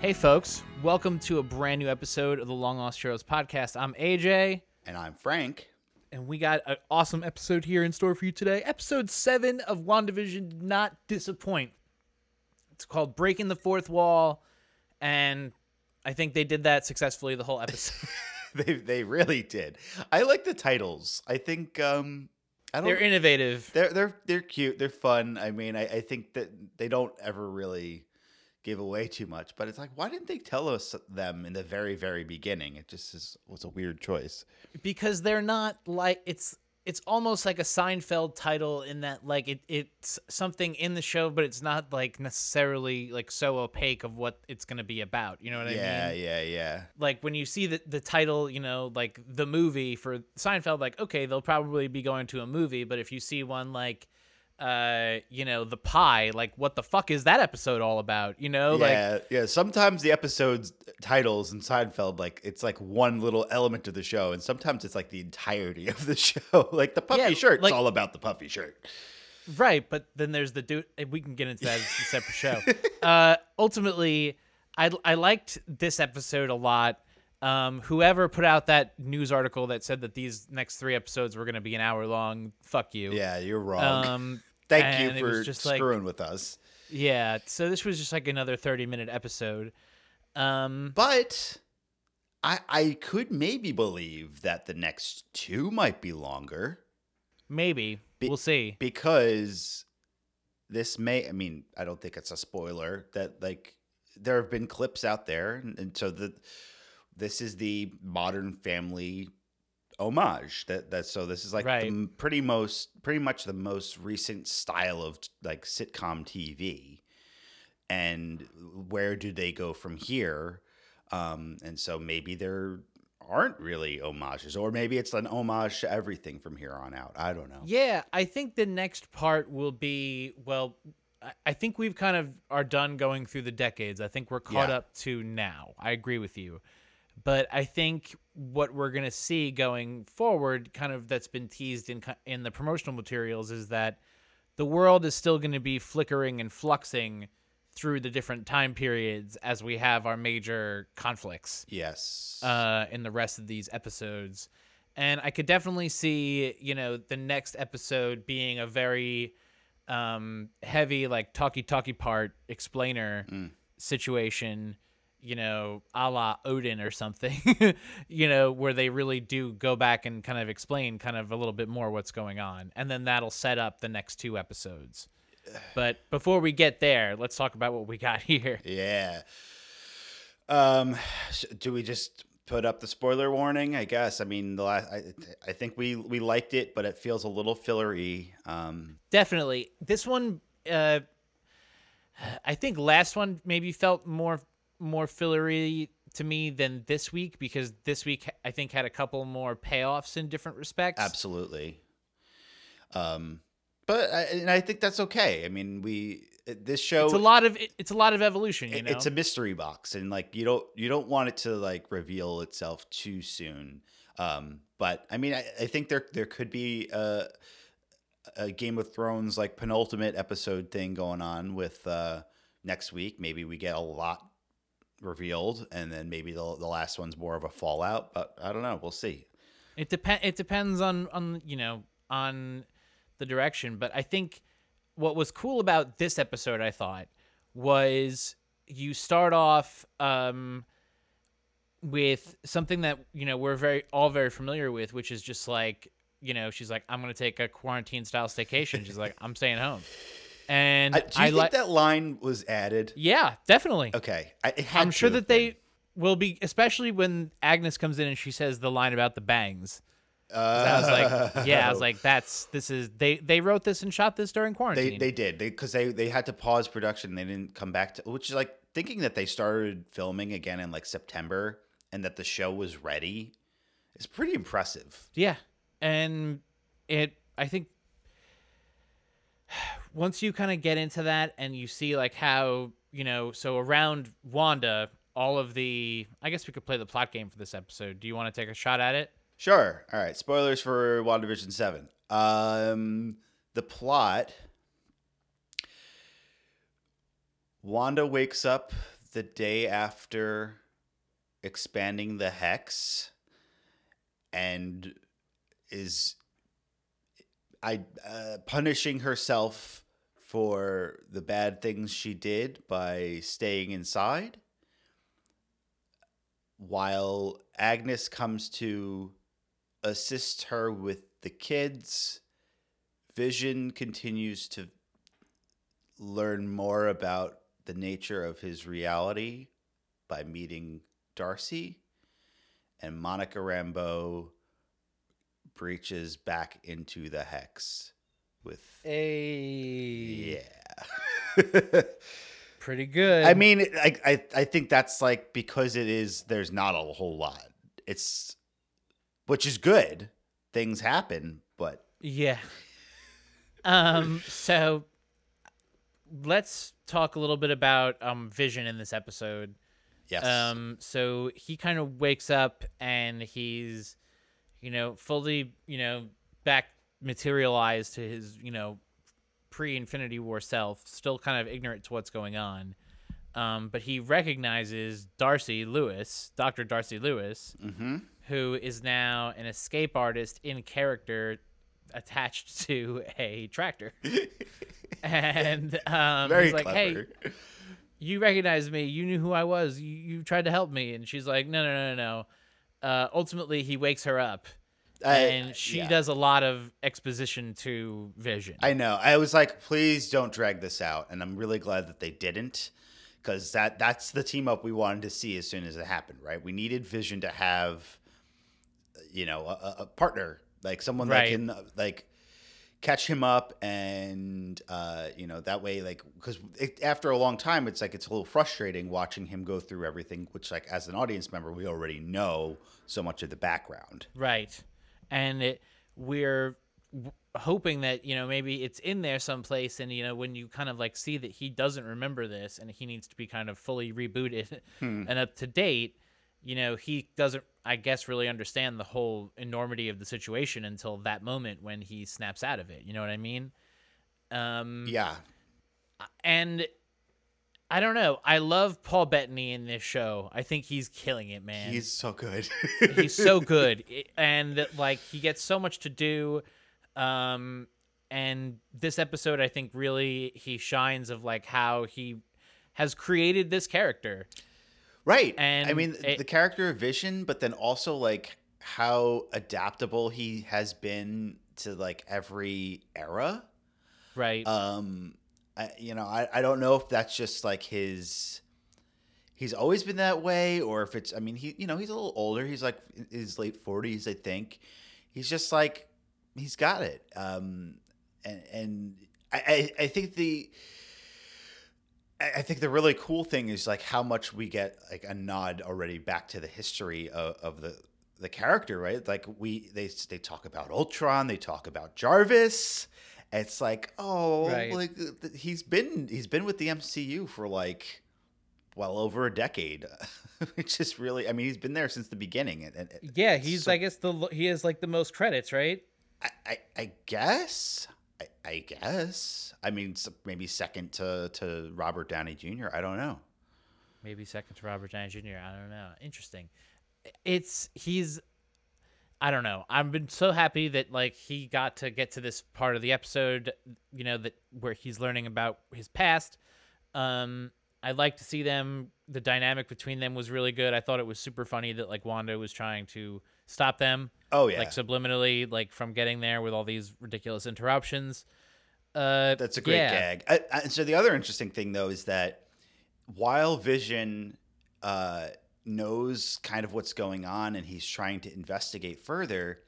Hey, folks, welcome to a brand new episode of the Long Lost Heroes podcast. I'm AJ, And I'm Frank. and we got an awesome episode here in store for you today. Episode 7 of WandaVision did not disappoint. It's called Breaking the Fourth Wall, and I think they did that successfully the whole episode. They they really did. I like the titles. I think um I don't They're innovative. they're they're they're cute. They're fun. I mean, I, I think that they don't ever really give away too much, but it's like why didn't they tell us them in the very very beginning? It just is, was a weird choice. because they're not like it's it's almost like a Seinfeld title in that like it it's something in the show, but it's not like necessarily like so opaque of what it's gonna be about. You know what yeah, I mean? yeah, yeah. Yeah. Like when you see the the title, you know, like the movie for Seinfeld, like okay, they'll probably be going to a movie, but if you see one like uh you know the pie like what the fuck is that episode all about you know like yeah, yeah. Sometimes the episodes titles in Seinfeld, like it's like one little element of the show, and sometimes it's like the entirety of the show. like the puffy Yeah, shirt's like- all about the puffy shirt. Right, but then there's the dude. We can get into that as a separate show. Uh, ultimately, I I liked this episode a lot. Um, whoever put out that news article that said that these next three episodes were going to be an hour long, fuck you. Yeah, you're wrong. Um, Thank and you for just like- screwing with us. yeah. So this was just like another thirty minute episode. Um, But I I could maybe believe that the next two might be longer maybe Be- we'll see. because this may I mean, I don't think it's a spoiler that like there have been clips out there and, and so the this is the modern family homage that that so this is like Right. the pretty most pretty much the most recent style of like sitcom TV and where do they go from here um and so maybe there aren't really homages or maybe it's an homage to everything from here on out i don't know Yeah, I think the next part will be well. I- think we've kind of are done going through the decades. I think we're caught Yeah. up to now. I agree with you, but I think what we're gonna see going forward, kind of that's been teased in in the promotional materials, is that the world is still going to be flickering and fluxing through the different time periods as we have our major conflicts yes uh, in the rest of these episodes. And I could definitely see, you know, the next episode being a very um, heavy, like talky talky part explainer situation, you know, a la Odin or something, you know, where they really do go back and kind of explain kind of a little bit more what's going on. And then that'll set up the next two episodes. But before we get there, let's talk about what we got here. Yeah. Um, do we just put up the spoiler warning? I guess. I mean, the last, I, I think we we liked it, but it feels a little fillery. Um, definitely this one uh i think last one maybe felt more more fillery to me than this week because this week i think had a couple more payoffs in different respects absolutely. Um, but I, and I think that's okay. I mean, we this show it's a lot of it, it's a lot of evolution you it- know it's a mystery box and like you don't you don't want it to like reveal itself too soon um but i mean i, I think there there could be a, a game of thrones like penultimate episode thing going on with uh next week maybe we get a lot revealed and then maybe the, the last one's more of a fallout but i don't know we'll see It depend. It depends on on you know on the direction, but I think what was cool about this episode, I thought, was you start off um, with something that you know we're very all very familiar with, which is just like you know she's like I'm gonna take a quarantine style staycation. She's like I'm staying home, and I, do you I think like that line was added yeah definitely. okay I, I'm sure that they been. will be, especially when Agnes comes in and she says the line about the bangs. I was like, uh. yeah, I was like, that's this is they they wrote this and shot this during quarantine. they did because they, they had to pause production. And they didn't come back to which is like thinking that they started filming again in like September and that the show was ready is pretty impressive. yeah, and it I think once you kind of get into that and you see like how you know so around Wanda all of the I guess we could play the plot game for this episode. Do you want to take a shot at it? Sure. All right. Spoilers for WandaVision 7. Um, the plot Wanda wakes up the day after expanding the hex and is I uh, punishing herself for the bad things she did by staying inside while Agnes comes to assist her with the kids Vision continues to learn more about the nature of his reality by meeting Darcy, and Monica Rambeau breaches back into the hex with a yeah. pretty good. I mean, I, I I think that's like because it is. There's not a whole lot. It's which is good. Things happen, but yeah. Um. So let's talk a little bit about um Vision in this episode. yes. Um, so he kind of wakes up and he's, you know, fully, you know, back materialized to his, you know, pre Infinity War self, still kind of ignorant to what's going on. Um, but he recognizes Darcy Lewis, Dr. Darcy Lewis, mm-hmm. who is now an escape artist in character attached to a tractor. and um, Very he's like, hey, you recognize me. You knew who I was. You, you tried to help me. And she's like, no, no, no, no, no. Uh, ultimately, he wakes her up. I- and she yeah. does a lot of exposition to Vision. I know. I was like, please don't drag this out, and I'm really glad that they didn't, because that that's the team up we wanted to see as soon as it happened. Right? We needed Vision to have, you know, a, a partner like someone that can like catch him up, and uh, you know that way, like, because after a long time, it's like it's a little frustrating watching him go through everything, which like as an audience member, we already know so much of the background. Right. And it, we're w- hoping that, you know, maybe it's in there someplace. And, you know, when you kind of like see that he doesn't remember this and he needs to be kind of fully rebooted and up to date, you know, he doesn't, I guess, really understand the whole enormity of the situation until that moment when he snaps out of it. You know what I mean? Um, Yeah, And I don't know. I love Paul Bettany in this show. I think he's killing it, man he's so good. he's so good and like he gets so much to do um and this episode i think really he shines of like how he has created this character Right. I mean, it- the character of Vision, but then also like how adaptable he has been to like every era. right Um, I, you know, I, I don't know if that's just like his. He's always been that way, or if it's. I mean, he you know he's a little older. He's like his late forties, I think. He's just like he's got it. Um, and and I I, I think the. I think the really cool thing is like how much we get like a nod already back to the history of, of the the character, right? Like we they they talk about Ultron, they talk about Jarvis. It's like, oh, Right. like he's been he's been with the MCU for like well over a decade, which is really I mean he's been there since the beginning. And, and yeah he's so- i guess the he has like the most credits right I, I, I guess. I, I guess. I mean, maybe second to, to Robert Downey Jr. I don't know. maybe second to robert downey jr i don't know interesting it's he's i don't know i've been so happy that like he got to get to this part of the episode you know that where he's learning about his past um i'd like to see them the dynamic between them was really good i thought it was super funny that like wanda was trying to stop them Oh yeah, like subliminally like from getting there with all these ridiculous interruptions uh that's a great yeah. gag. I, I, so the other interesting thing though is that while Vision uh, knows kind of what's going on and he's trying to investigate further,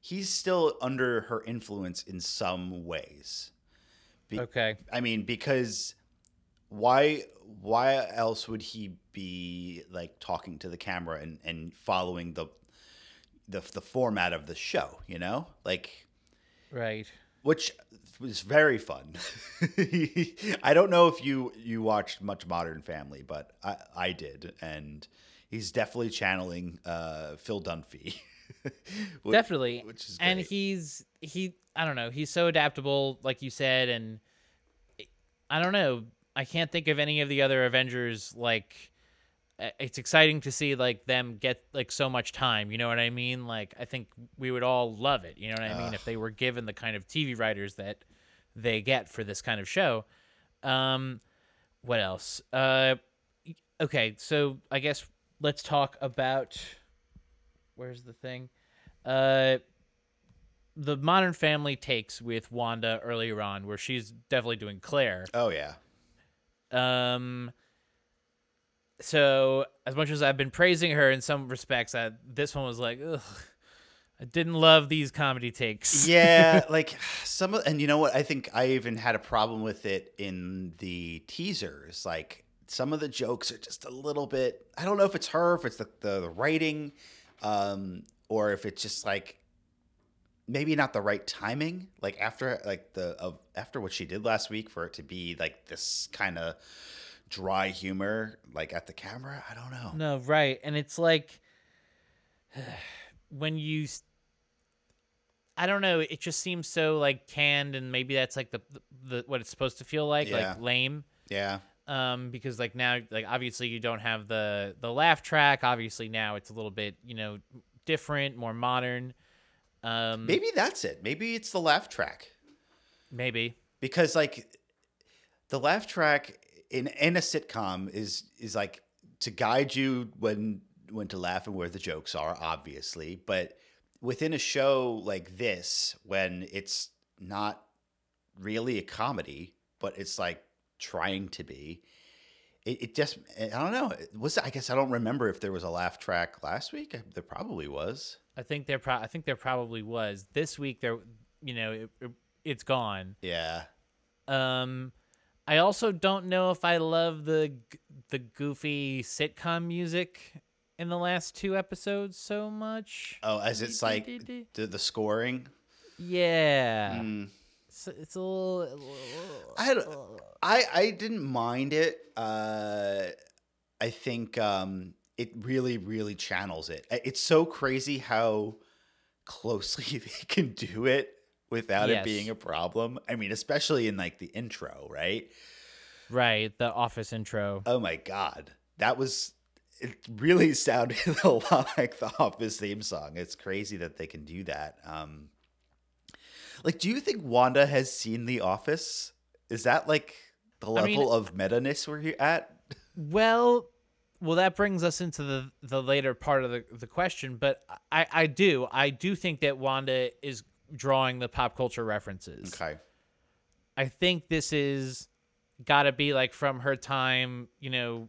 he's still under her influence in some ways. Be- okay I mean, because why why else would he be like talking to the camera and, and following the the the format of the show, you know? Like right which was very fun. I don't know if you you watched much Modern Family, but I I did and he's definitely channeling uh, Phil Dunphy. Which- definitely which is and he's he i don't know he's so adaptable like you said and i don't know I can't think of any of the other Avengers like it's exciting to see like them get like so much time you know what i mean? Like i think we would all love it you know what i mean if they were given the kind of tv writers that they get for this kind of show. Um what else? Uh okay so i guess let's talk about where's the thing? Uh the modern family takes with wanda earlier on where she's definitely doing claire. Oh yeah. Um, so as much as I've been praising her in some respects, I, this one was like, ugh, I didn't love these comedy takes. yeah, like some of, and you know what? I think I even had a problem with it in the teasers. Like some of the jokes are just a little bit. I don't know if it's her, if it's the the, the writing, um, or if it's just like maybe not the right timing. Like after like the of after what she did last week for it to be like this kind of dry humor like at the camera. I don't know. No, right, and it's like when you. i don't know. It just seems so like canned, and maybe that's like the, the, what it's supposed to feel like, Yeah. like lame. Yeah. um because like now like obviously you don't have the the laugh track obviously now it's a little bit you know different more modern um Maybe that's it. Maybe it's the laugh track. maybe because like the laugh track in in a sitcom is is like to guide you when when to laugh and where the jokes are obviously but within a show like this when it's not really a comedy but it's like trying to be it, it just i don't know. Was i guess i don't remember if there was a laugh track last week. There probably was. I think there pro- i think there probably was. This week there you know it, it, it's gone. Yeah. Um i also don't know if i love the the goofy sitcom music in the last two episodes so much. Oh as it's like the, the scoring? Yeah. Mm. It's, it's a little I had, I I didn't mind it. Uh, I think um, it really really channels it. It's so crazy how closely they can do it without Yes. it being a problem. I mean, especially in like the intro, right? right the office intro Oh my god, that was. It really sounded a lot like the Office theme song. It's crazy that they can do that. Um, like, do you think Wanda has seen The Office? Is that like the I mean- level of meta-ness we're at? Well, well, that brings us into the the later part of the the question. But I I do I do think that Wanda is drawing the pop culture references. Okay. I think this is got to be like from her time, you know,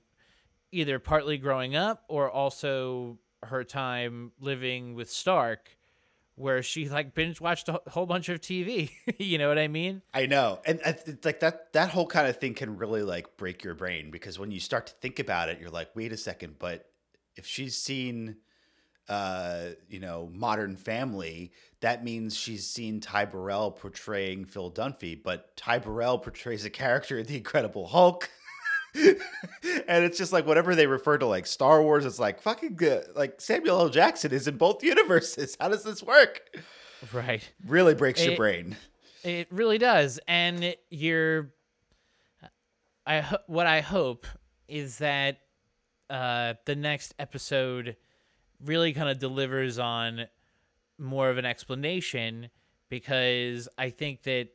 either partly growing up or also her time living with Stark, where she like binge watched a whole bunch of TV. you know what I mean? I know, and it's like that that whole kind of thing can really like break your brain because when you start to think about it, you're like, wait a second, but if she's seen, uh, you know, Modern Family, that means she's seen Ty Burrell portraying Phil Dunphy, but Ty Burrell portrays a character in The Incredible Hulk. and it's just like whatever they refer to like Star Wars, it's like fucking good. Like Samuel L. Jackson is in both universes. How does this work? Right. Really breaks your brain. It really does, and you're. I ho- what I hope is that uh, the next episode really kind of delivers on more of an explanation because I think that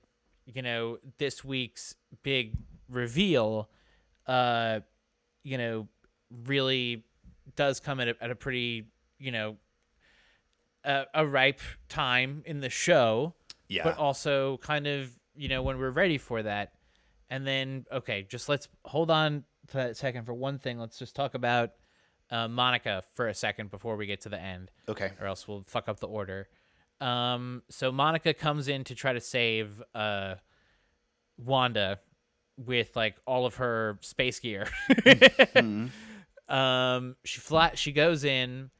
you know this week's big reveal, uh, you know, really does come at a, at a pretty you know a, a ripe time in the show Yeah. but also kind of you know when we're ready for that and then okay just let's hold on to that second for one thing let's just talk about uh, monica for a second before we get to the end okay. or else we'll fuck up the order um so monica comes in to try to save uh wanda with like all of her space gear. Um she flat she goes in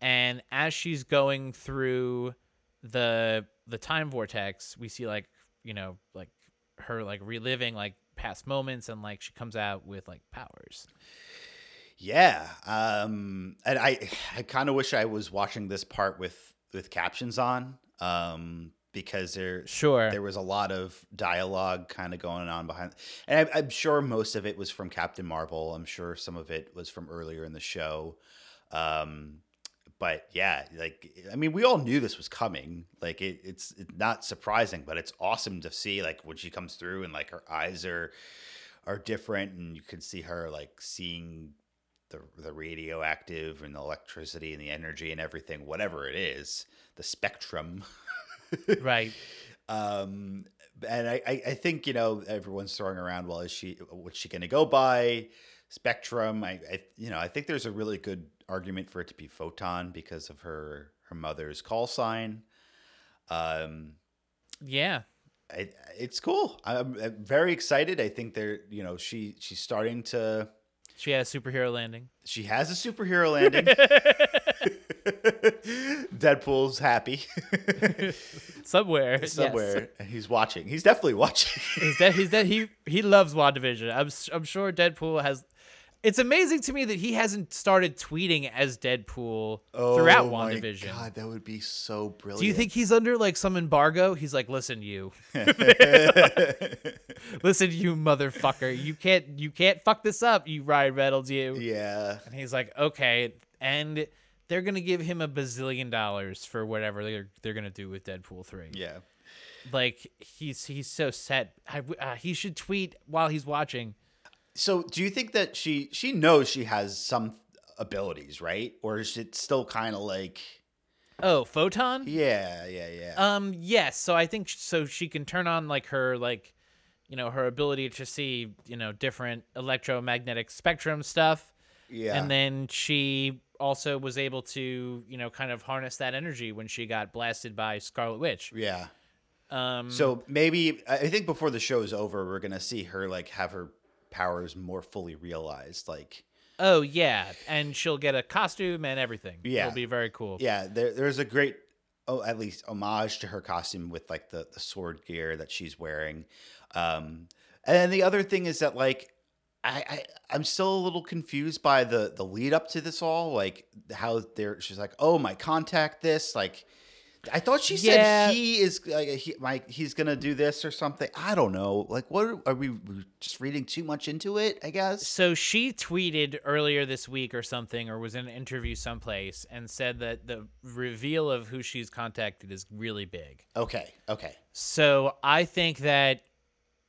and as she's going through the the time vortex we see like you know like her like reliving like past moments and like she comes out with like powers. Yeah, um, and I I kind of wish I was watching this part with with captions on, um, because there Sure. there was a lot of dialogue kind of going on behind, and I, I'm sure most of it was from Captain Marvel. I'm sure some of it was from earlier in the show. Um, but yeah, like I mean, we all knew this was coming. Like it, it's it's not surprising, but it's awesome to see like when she comes through and like her eyes are are different, and you can see her like seeing the the radioactive and the electricity and the energy and everything, whatever it is, the spectrum. right. Um, and I, I, I think you know everyone's throwing around. Well, is she what's she going to go by? Spectrum. I, I, you know, I think there's a really good argument for it to be Photon because of her her mother's call sign. Um, Yeah. I, it's cool. I'm, I'm very excited. I think they're you know she she's starting to She has superhero landing. she has a superhero landing. Deadpool's happy Somewhere. somewhere. and He's watching. He's definitely watching. He's dead. He's dead. He he loves WandaVision. I'm I'm sure Deadpool has. It's amazing to me that he hasn't started tweeting as Deadpool throughout Oh my WandaVision. God, that would be so brilliant. Do you think he's under like some embargo? He's like, listen, you, listen, you motherfucker, you can't you can't fuck this up, you Ryan Reynolds, you. yeah. And he's like, okay, and they're gonna give him a bazillion dollars for whatever they're they're gonna do with Deadpool three. Yeah. Like he's he's so set. I uh, he should tweet while he's watching. So, do you think that she she knows she has some abilities, right? Or is it still kind of like Oh, photon. yeah, yeah, yeah. Um, yes. So I think so she can turn on like her like, you know, her ability to see you know different electromagnetic spectrum stuff, yeah. and then she also was able to you know kind of harness that energy when she got blasted by Scarlet Witch. yeah. Um, So maybe I think before the show is over, we're gonna see her like have her powers more fully realized. Like, oh yeah, and she'll get a costume and everything. Yeah. it'll be very cool. yeah, there, there's a great, oh, at least homage to her costume with like the the sword gear that she's wearing. Um, and the other thing is that like. I, I I'm still a little confused by the the lead up to this all, like how they're. She's like, "Oh, my contact this." Like, I thought she said Yeah. he is like he, my he's gonna do this or something. I don't know. Like, what are, are we just reading too much into it? I guess. So she tweeted earlier this week or something, or was in an interview someplace, and said that the reveal of who she's contacted is really big. Okay. Okay. So I think that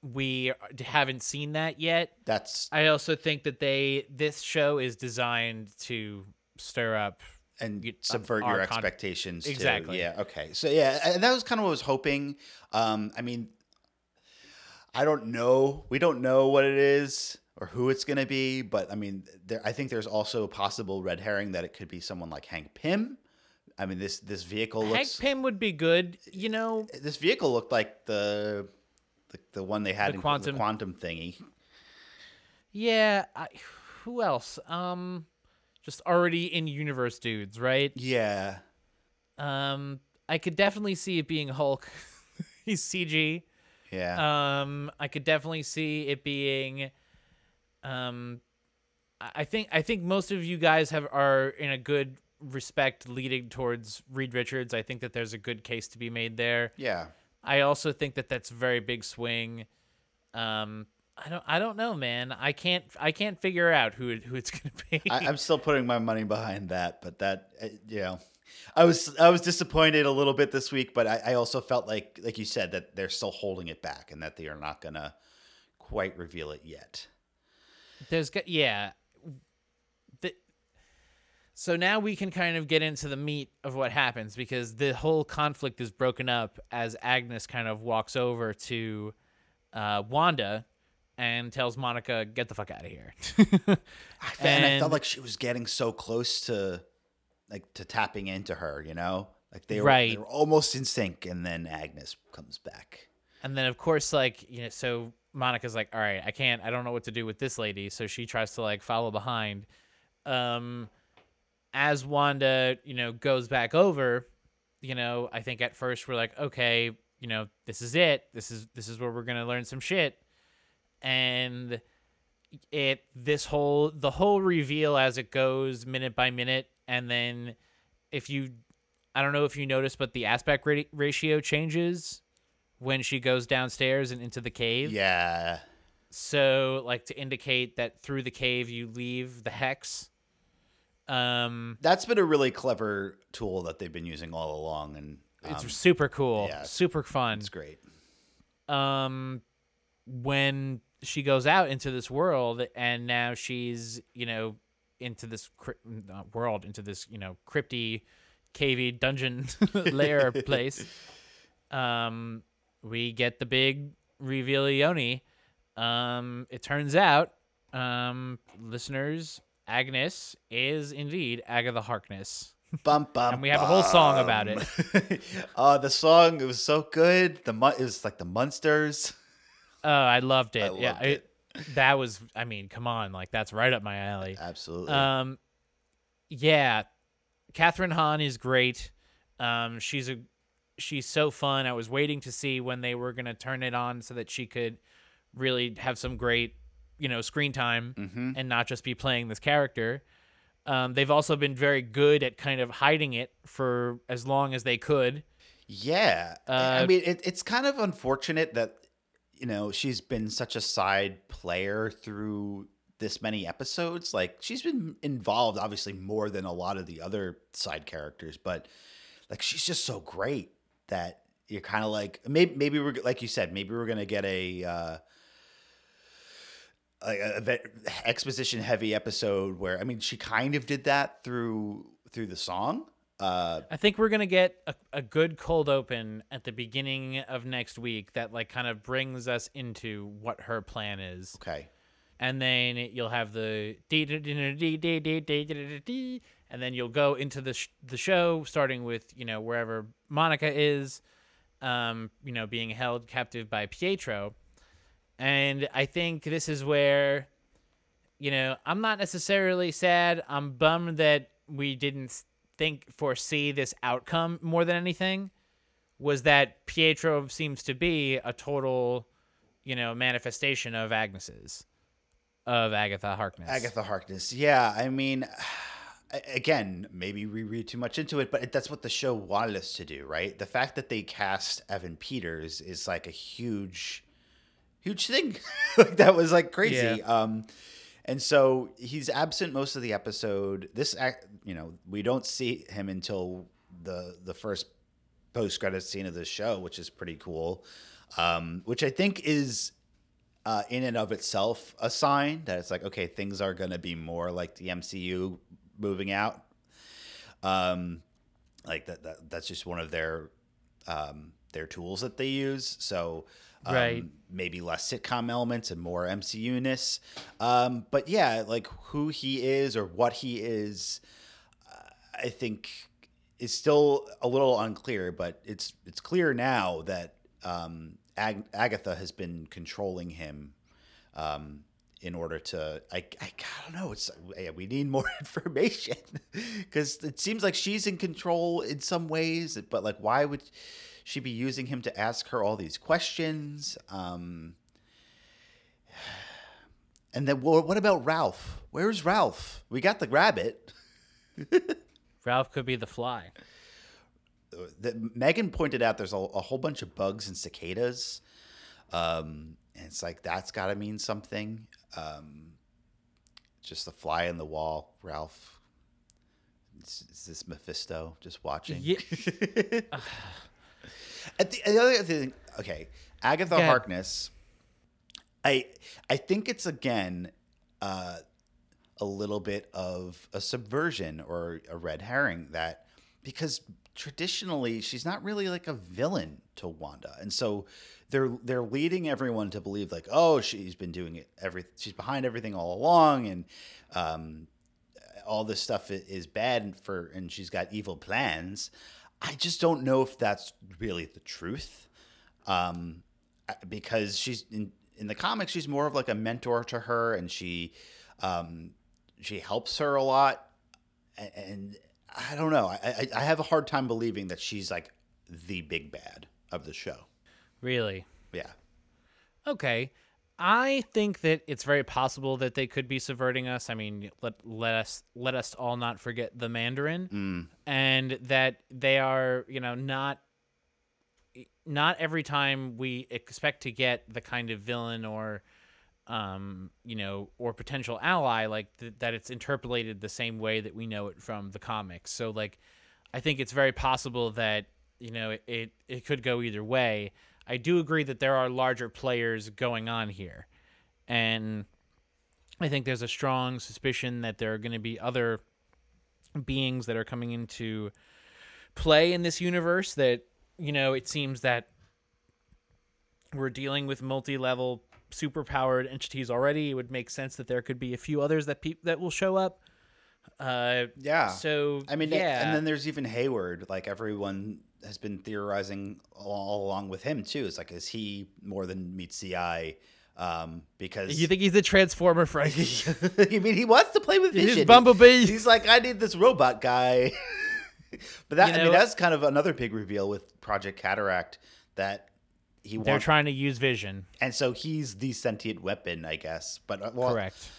we haven't seen that yet. That's I also think that they this show is designed to stir up. and subvert our your con- expectations. too. Exactly. Yeah. Okay. So yeah, and that was kind of what I was hoping. Um, I mean, I don't know. We don't know what it is or who it's gonna be, but I mean, there. I think there's also a possible red herring that it could be someone like Hank Pym. I mean, this this vehicle looks. Hank. Pym would be good, you know. this vehicle looked like the the, the one they had The in quantum- the quantum thingy. Yeah, I, who else? Um, just already in universe dudes, right? Yeah. Um, I could definitely see it being Hulk. He's CG. Yeah. Um, I could definitely see it being. Um, I I think I think most of you guys have are in a good respect leading towards Reed Richards. I think that there's a good case to be made there. yeah. I also think that that's a very big swing. Um, I don't I don't know, man. I can't I can't figure out who it, who it's gonna be. I, I'm still putting my money behind that, but that uh, you know, I was I was disappointed a little bit this week, but I, I also felt like like you said that they're still holding it back and that they are not gonna quite reveal it yet. There's yeah. So now we can kind of get into the meat of what happens because the whole conflict is broken up as Agnes kind of walks over to uh, Wanda and tells Monica, "Get the fuck out of here." I and, I felt like she was getting so close to like to tapping into her, you know, like they were, Right. they were almost in sync, and then Agnes comes back. And then of course, like you know, so Monica's like, "All right, I can't. I don't know what to do with this lady." So she tries to like follow behind. Um, as Wanda, you know, goes back over, you know, I think at first we're like, okay, you know, this is it. This is this is where we're gonna learn some shit. And it this whole the whole reveal as it goes minute by minute, and then if you I don't know if you noticed, but the aspect ra- ratio changes when she goes downstairs and into the cave. Yeah. So, like to indicate that through the cave you leave the hex. Um, That's been a really clever tool that they've been using all along, and it's um, super cool, yeah. super fun. it's great. um when she goes out into this world and now she's you know into this cri- not world into this you know crypty cavey dungeon lair place um we get the big reveal Yoni. um it turns out um listeners agnes is indeed agatha harkness Bum, bum, And we have a whole song about it. uh, the song it was so good. The it was like the Munsters. oh i loved it I yeah loved it. that was i mean come on like that's right up my alley Absolutely. Um, yeah, Kathryn Hahn is great. Um, she's a she's so fun. I was waiting to see when they were gonna turn it on so that she could really have some great, you know, screen time Mhm. and not just be playing this character. Um, they've also been very good at kind of hiding it for as long as they could. Yeah. I Uh, mean, it, it's kind of unfortunate that, you know, she's been such a side player through this many episodes. Like, she's been involved, obviously, more than a lot of the other side characters, but, like, she's just so great that you're kind of like, maybe, maybe we're, like you said, maybe we're going to get a, uh, like a, a exposition heavy episode where I mean she kind of did that through through the song. Uh, I think we're gonna get a, a good cold open at the beginning of next week that like kind of brings us into what her plan is. Okay. And then you'll have the and then you'll go into the sh- the show starting with you know wherever Monica is, um, you know being held captive by Pietro and I think this is where, you know, I'm not necessarily sad. I'm bummed that we didn't think foresee this outcome more than anything. Was that Pietro seems to be a total, you know, manifestation of Agnes's of Agatha Harkness. Agatha Harkness. Yeah, I mean, again, maybe we read too much into it, but that's what the show wanted us to do, right? The fact that they cast Evan Peters is like a huge, huge thing. like that was like crazy. Um, and so he's absent most of the episode. This, act, you know, we don't see him until the the first post credit scene of the show, which is pretty cool. Um, which I think is uh, in and of itself a sign that it's like okay things are going to be more like the mcu moving out um like that, that that's just one of their um their tools that they use so um, Right. maybe less sitcom elements and more mcu-ness um but yeah like who he is or what he is uh, i think is still a little unclear but it's it's clear now that um Ag- agatha has been controlling him um, in order to I, I, I don't know it's yeah, we need more information because it seems like she's in control in some ways but like why would she be using him to ask her all these questions um, and then wha- what about Ralph where's Ralph we got the rabbit Ralph could be the fly. that Megan pointed out there's a, a whole bunch of bugs and cicadas. Um, and it's like that's got to mean something. Um, just the fly in the wall, Ralph. Is, is this Mephisto just watching? Ye- At the, the other thing, okay, Agatha Go. Harkness. I I think it's again uh, a little bit of a subversion or a red herring that because traditionally she's not really like a villain to Wanda, and so they're they're leading everyone to believe like oh she's been doing it every she's behind everything all along and um, all this stuff is bad for and she's got evil plans. I just don't know if that's really the truth. Um, because she's in in the comics she's more of like a mentor to her and she um, she helps her a lot and I don't know. I, I I have a hard time believing that she's like the big bad of the show. Really? Yeah. Okay. I think that it's very possible that they could be subverting us. I mean, let let us let us all not forget the Mandarin, Mm. and that they are, you know, not not every time we expect to get the kind of villain or um, you know, or potential ally like th- that it's interpolated the same way that we know it from the comics. So like I think it's very possible that, you know, it, it, it could go either way. I do agree that there are larger players going on here. And I think there's a strong suspicion that there are going to be other beings that are coming into play in this universe that, you know, it seems that we're dealing with multi-level superpowered entities already. It would make sense that there could be a few others that pe- that will show up. Uh, Yeah. so I mean, yeah, and then there's even Hayward. Like everyone has been theorizing all along with him too. It's like, is he more than meets the eye? Um, because you think he's a transformer, Frank? I mean, he wants to play with He's Vision. Bumblebee. He's like, I need this robot guy. but that, You I know- mean, that's kind of another big reveal with Project Cataract that he They're wants, trying to use Vision. and so he's the sentient weapon, I guess. But uh, well, Correct.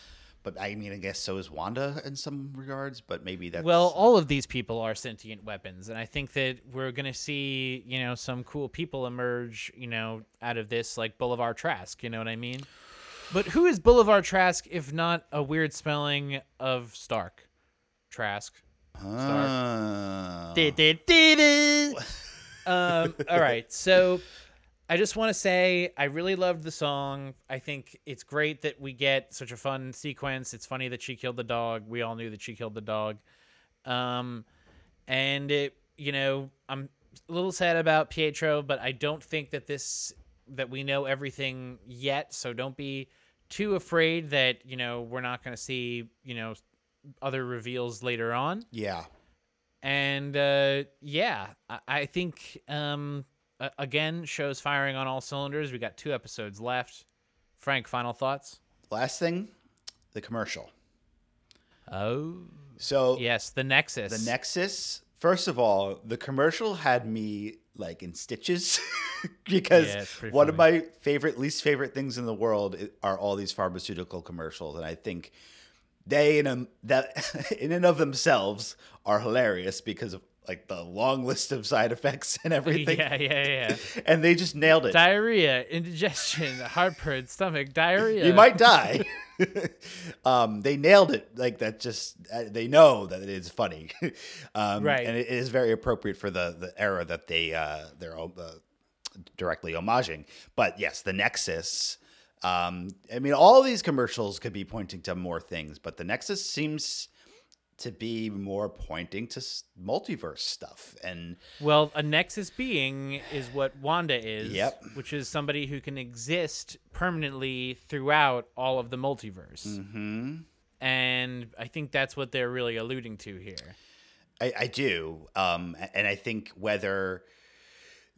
But I mean, I guess so is Wanda in some regards. But maybe that's Well, all of these people are sentient weapons, and I think that we're gonna see, you know, some cool people emerge, you know, out of this, like Bolivar Trask. You know what I mean? But who is Bolivar Trask if not a weird spelling of Stark? Trask. Ah. um, all right, so I just want to say I really loved the song. I think it's great that we get such a fun sequence. It's funny that she killed the dog. We all knew that she killed the dog. Um, and it, you know, I'm a little sad about Pietro, but I don't think that this that we know everything yet. So don't be too afraid that you know we're not going to see you know other reveals later on yeah. and uh, yeah, I, I think um, a- again, shows firing on all cylinders. We got two episodes left. Frank, final thoughts? Last thing, the commercial. Oh, So yes, the Nexus. the Nexus. First of all, the commercial had me like in stitches because Yeah, one of my favorite, least favorite things in the world are all these pharmaceutical commercials, and I think they in a, that in and of themselves are hilarious because of like the long list of side effects and everything. Yeah, yeah, yeah. And they just nailed it. Diarrhea, indigestion, heartburn, stomach, diarrhea. You might die. um, they nailed it. Like that. Just uh, they know that it is funny, um, Right. And it is very appropriate for the the era that they uh, they're uh, directly homaging. But yes, the Nexus. Um, I mean, all these commercials could be pointing to more things, but the Nexus seems to be more pointing to multiverse stuff. And Well, a Nexus being is what Wanda is. Yep. Which is somebody who can exist permanently throughout all of the multiverse. mm-hmm. And I think that's what they're really alluding to here. I, I do, um, and I think whether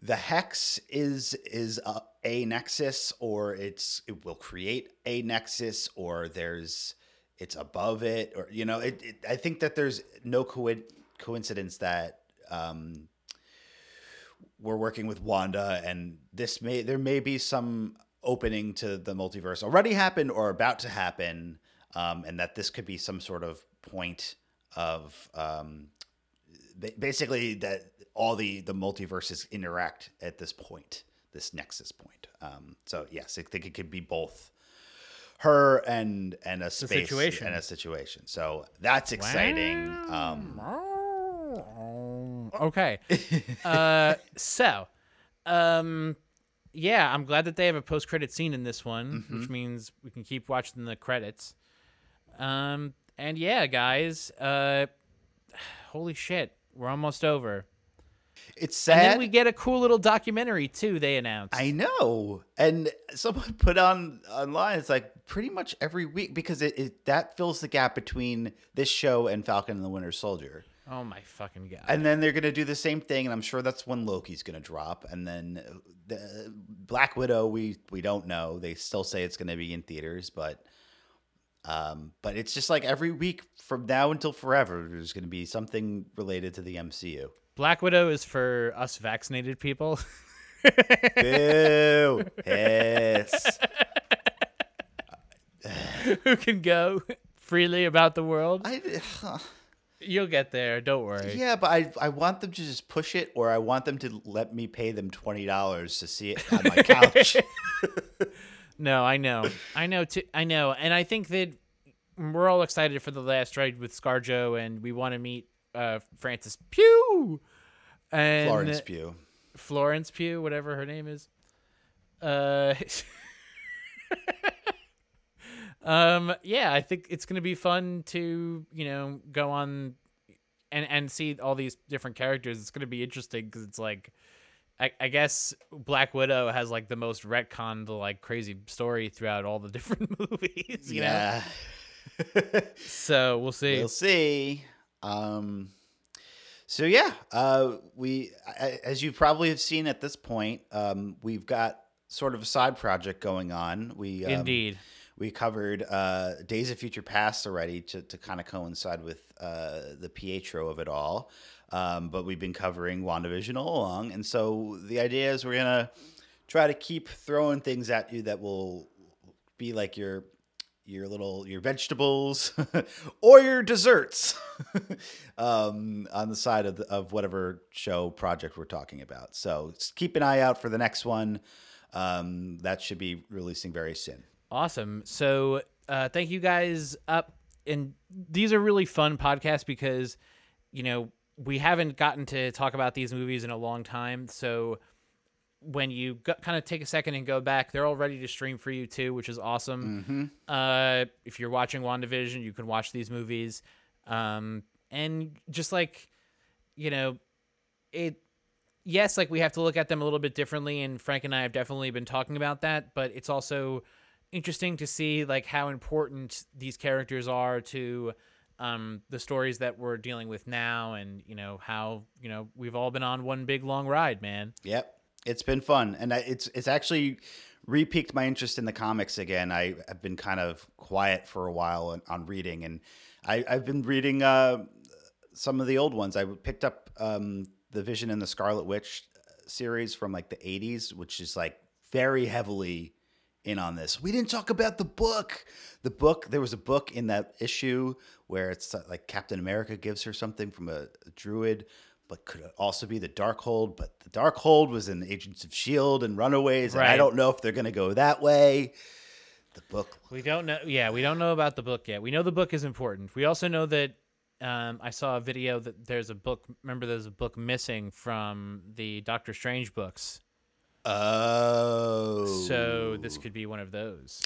the hex is is a, a nexus or it's it will create a nexus or there's it's above it or you know it, it I think that there's no co- coincidence that um, we're working with Wanda and this may there may be some opening to the multiverse already happened or about to happen um, and that this could be some sort of point of um, basically that all the the multiverses interact at this point this nexus point. Um so yes i think it could be both her and and a space situation. and a situation so that's exciting um okay. uh, so, um, yeah, I'm glad that they have a post credit scene in this one, which means we can keep watching the credits. Um, and yeah, guys, uh, holy shit, we're almost over. It's And sad then we get a cool little documentary too. They announced. I know. And someone put on online, it's like pretty much every week because it, it that fills the gap between this show and Falcon and the Winter Soldier. oh my fucking god! And then they're gonna do the same thing, and I'm sure that's when Loki's gonna drop. And then the Black Widow, we we don't know. They still say it's gonna be in theaters, but um, but it's just like every week from now until forever, there's gonna be something related to the MCU. Black Widow is for us vaccinated people. Boo! Hiss. who can go freely about the world. I, uh, You'll get there. Don't worry. yeah, but I I want them to just push it, or I want them to let me pay them twenty dollars to see it on my couch. No, I know. I know too. I know. And I think that we're all excited for the last ride with Scarjo and we want to meet uh Francis Pugh and Florence Pugh. Florence Pugh, whatever her name is. Uh Um yeah, I think it's going to be fun to, you know, go on and and see all these different characters. It's going to be interesting cuz it's like I, I guess Black Widow has like the most retconned like crazy story throughout all the different movies, you know. Yeah, So, we'll see. we'll see. Um, so yeah, uh, we as you probably have seen at this point, um, we've got sort of a side project going on. We um, Indeed. we covered uh, Days of Future Past already to, to kind of coincide with uh, the Pietro of it all. Um, but we've been covering WandaVision all along. And so the idea is we're going to try to keep throwing things at you that will be like your your little your vegetables or your desserts um, on the side of, the, of whatever show project we're talking about. So keep an eye out for the next one. Um, that should be releasing very soon. Awesome. So, uh, thank you guys up. And these are really fun podcasts because, you know, we haven't gotten to talk about these movies in a long time. So, when you go, kind of take a second and go back, they're all ready to stream for you too, which is awesome. Uh, if you're watching WandaVision, you can watch these movies. Um, and just like, you know, it, yes, like we have to look at them a little bit differently. And Frank and I have definitely been talking about that, but it's also interesting to see like how important these characters are to um, the stories that we're dealing with now and you know how you know we've all been on one big long ride man Yep, it's been fun, and I, it's it's actually repiqued my interest in the comics again. I have been kind of quiet for a while on, on reading, and I, I've been reading uh, some of the old ones. I picked up um, the Vision and the Scarlet Witch series from like the '80s, which is like very heavily in on this. We didn't talk about the book. The book, there was a book in that issue where it's uh, like Captain America gives her something from a, a druid, but could it also be the Darkhold. But the Darkhold was in Agents of S.H.I.E.L.D. and Runaways, and I don't know if they're going to go that way. The book, we don't know yeah we don't know about the book yet we know the book is important we also know that um, i saw a video that there's a book remember there's a book missing from the doctor strange books oh. so this could be one of those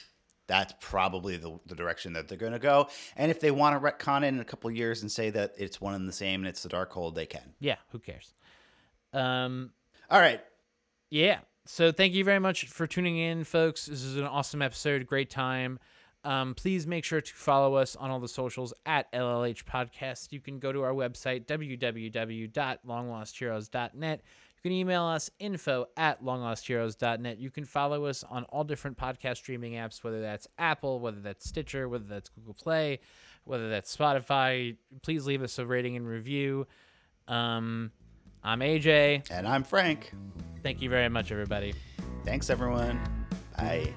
that's probably the, the direction that they're going to go. And if they want to retcon it in a couple of years and say that it's one and the same and it's the Darkhold, they can. yeah who cares um All right. Yeah. So thank you very much for tuning in, folks. This is an awesome episode. Great time. Um, please make sure to follow us on all the socials at LLH Podcast. You can go to our website, www.longlostheroes.net. You can email us info at longlostheroes.net. You can follow us on all different podcast streaming apps, whether that's Apple, whether that's Stitcher, whether that's Google Play, whether that's Spotify. Please leave us a rating and review. Um, I'm AJ. And I'm Frank. Thank you very much, everybody. Thanks, everyone. Bye.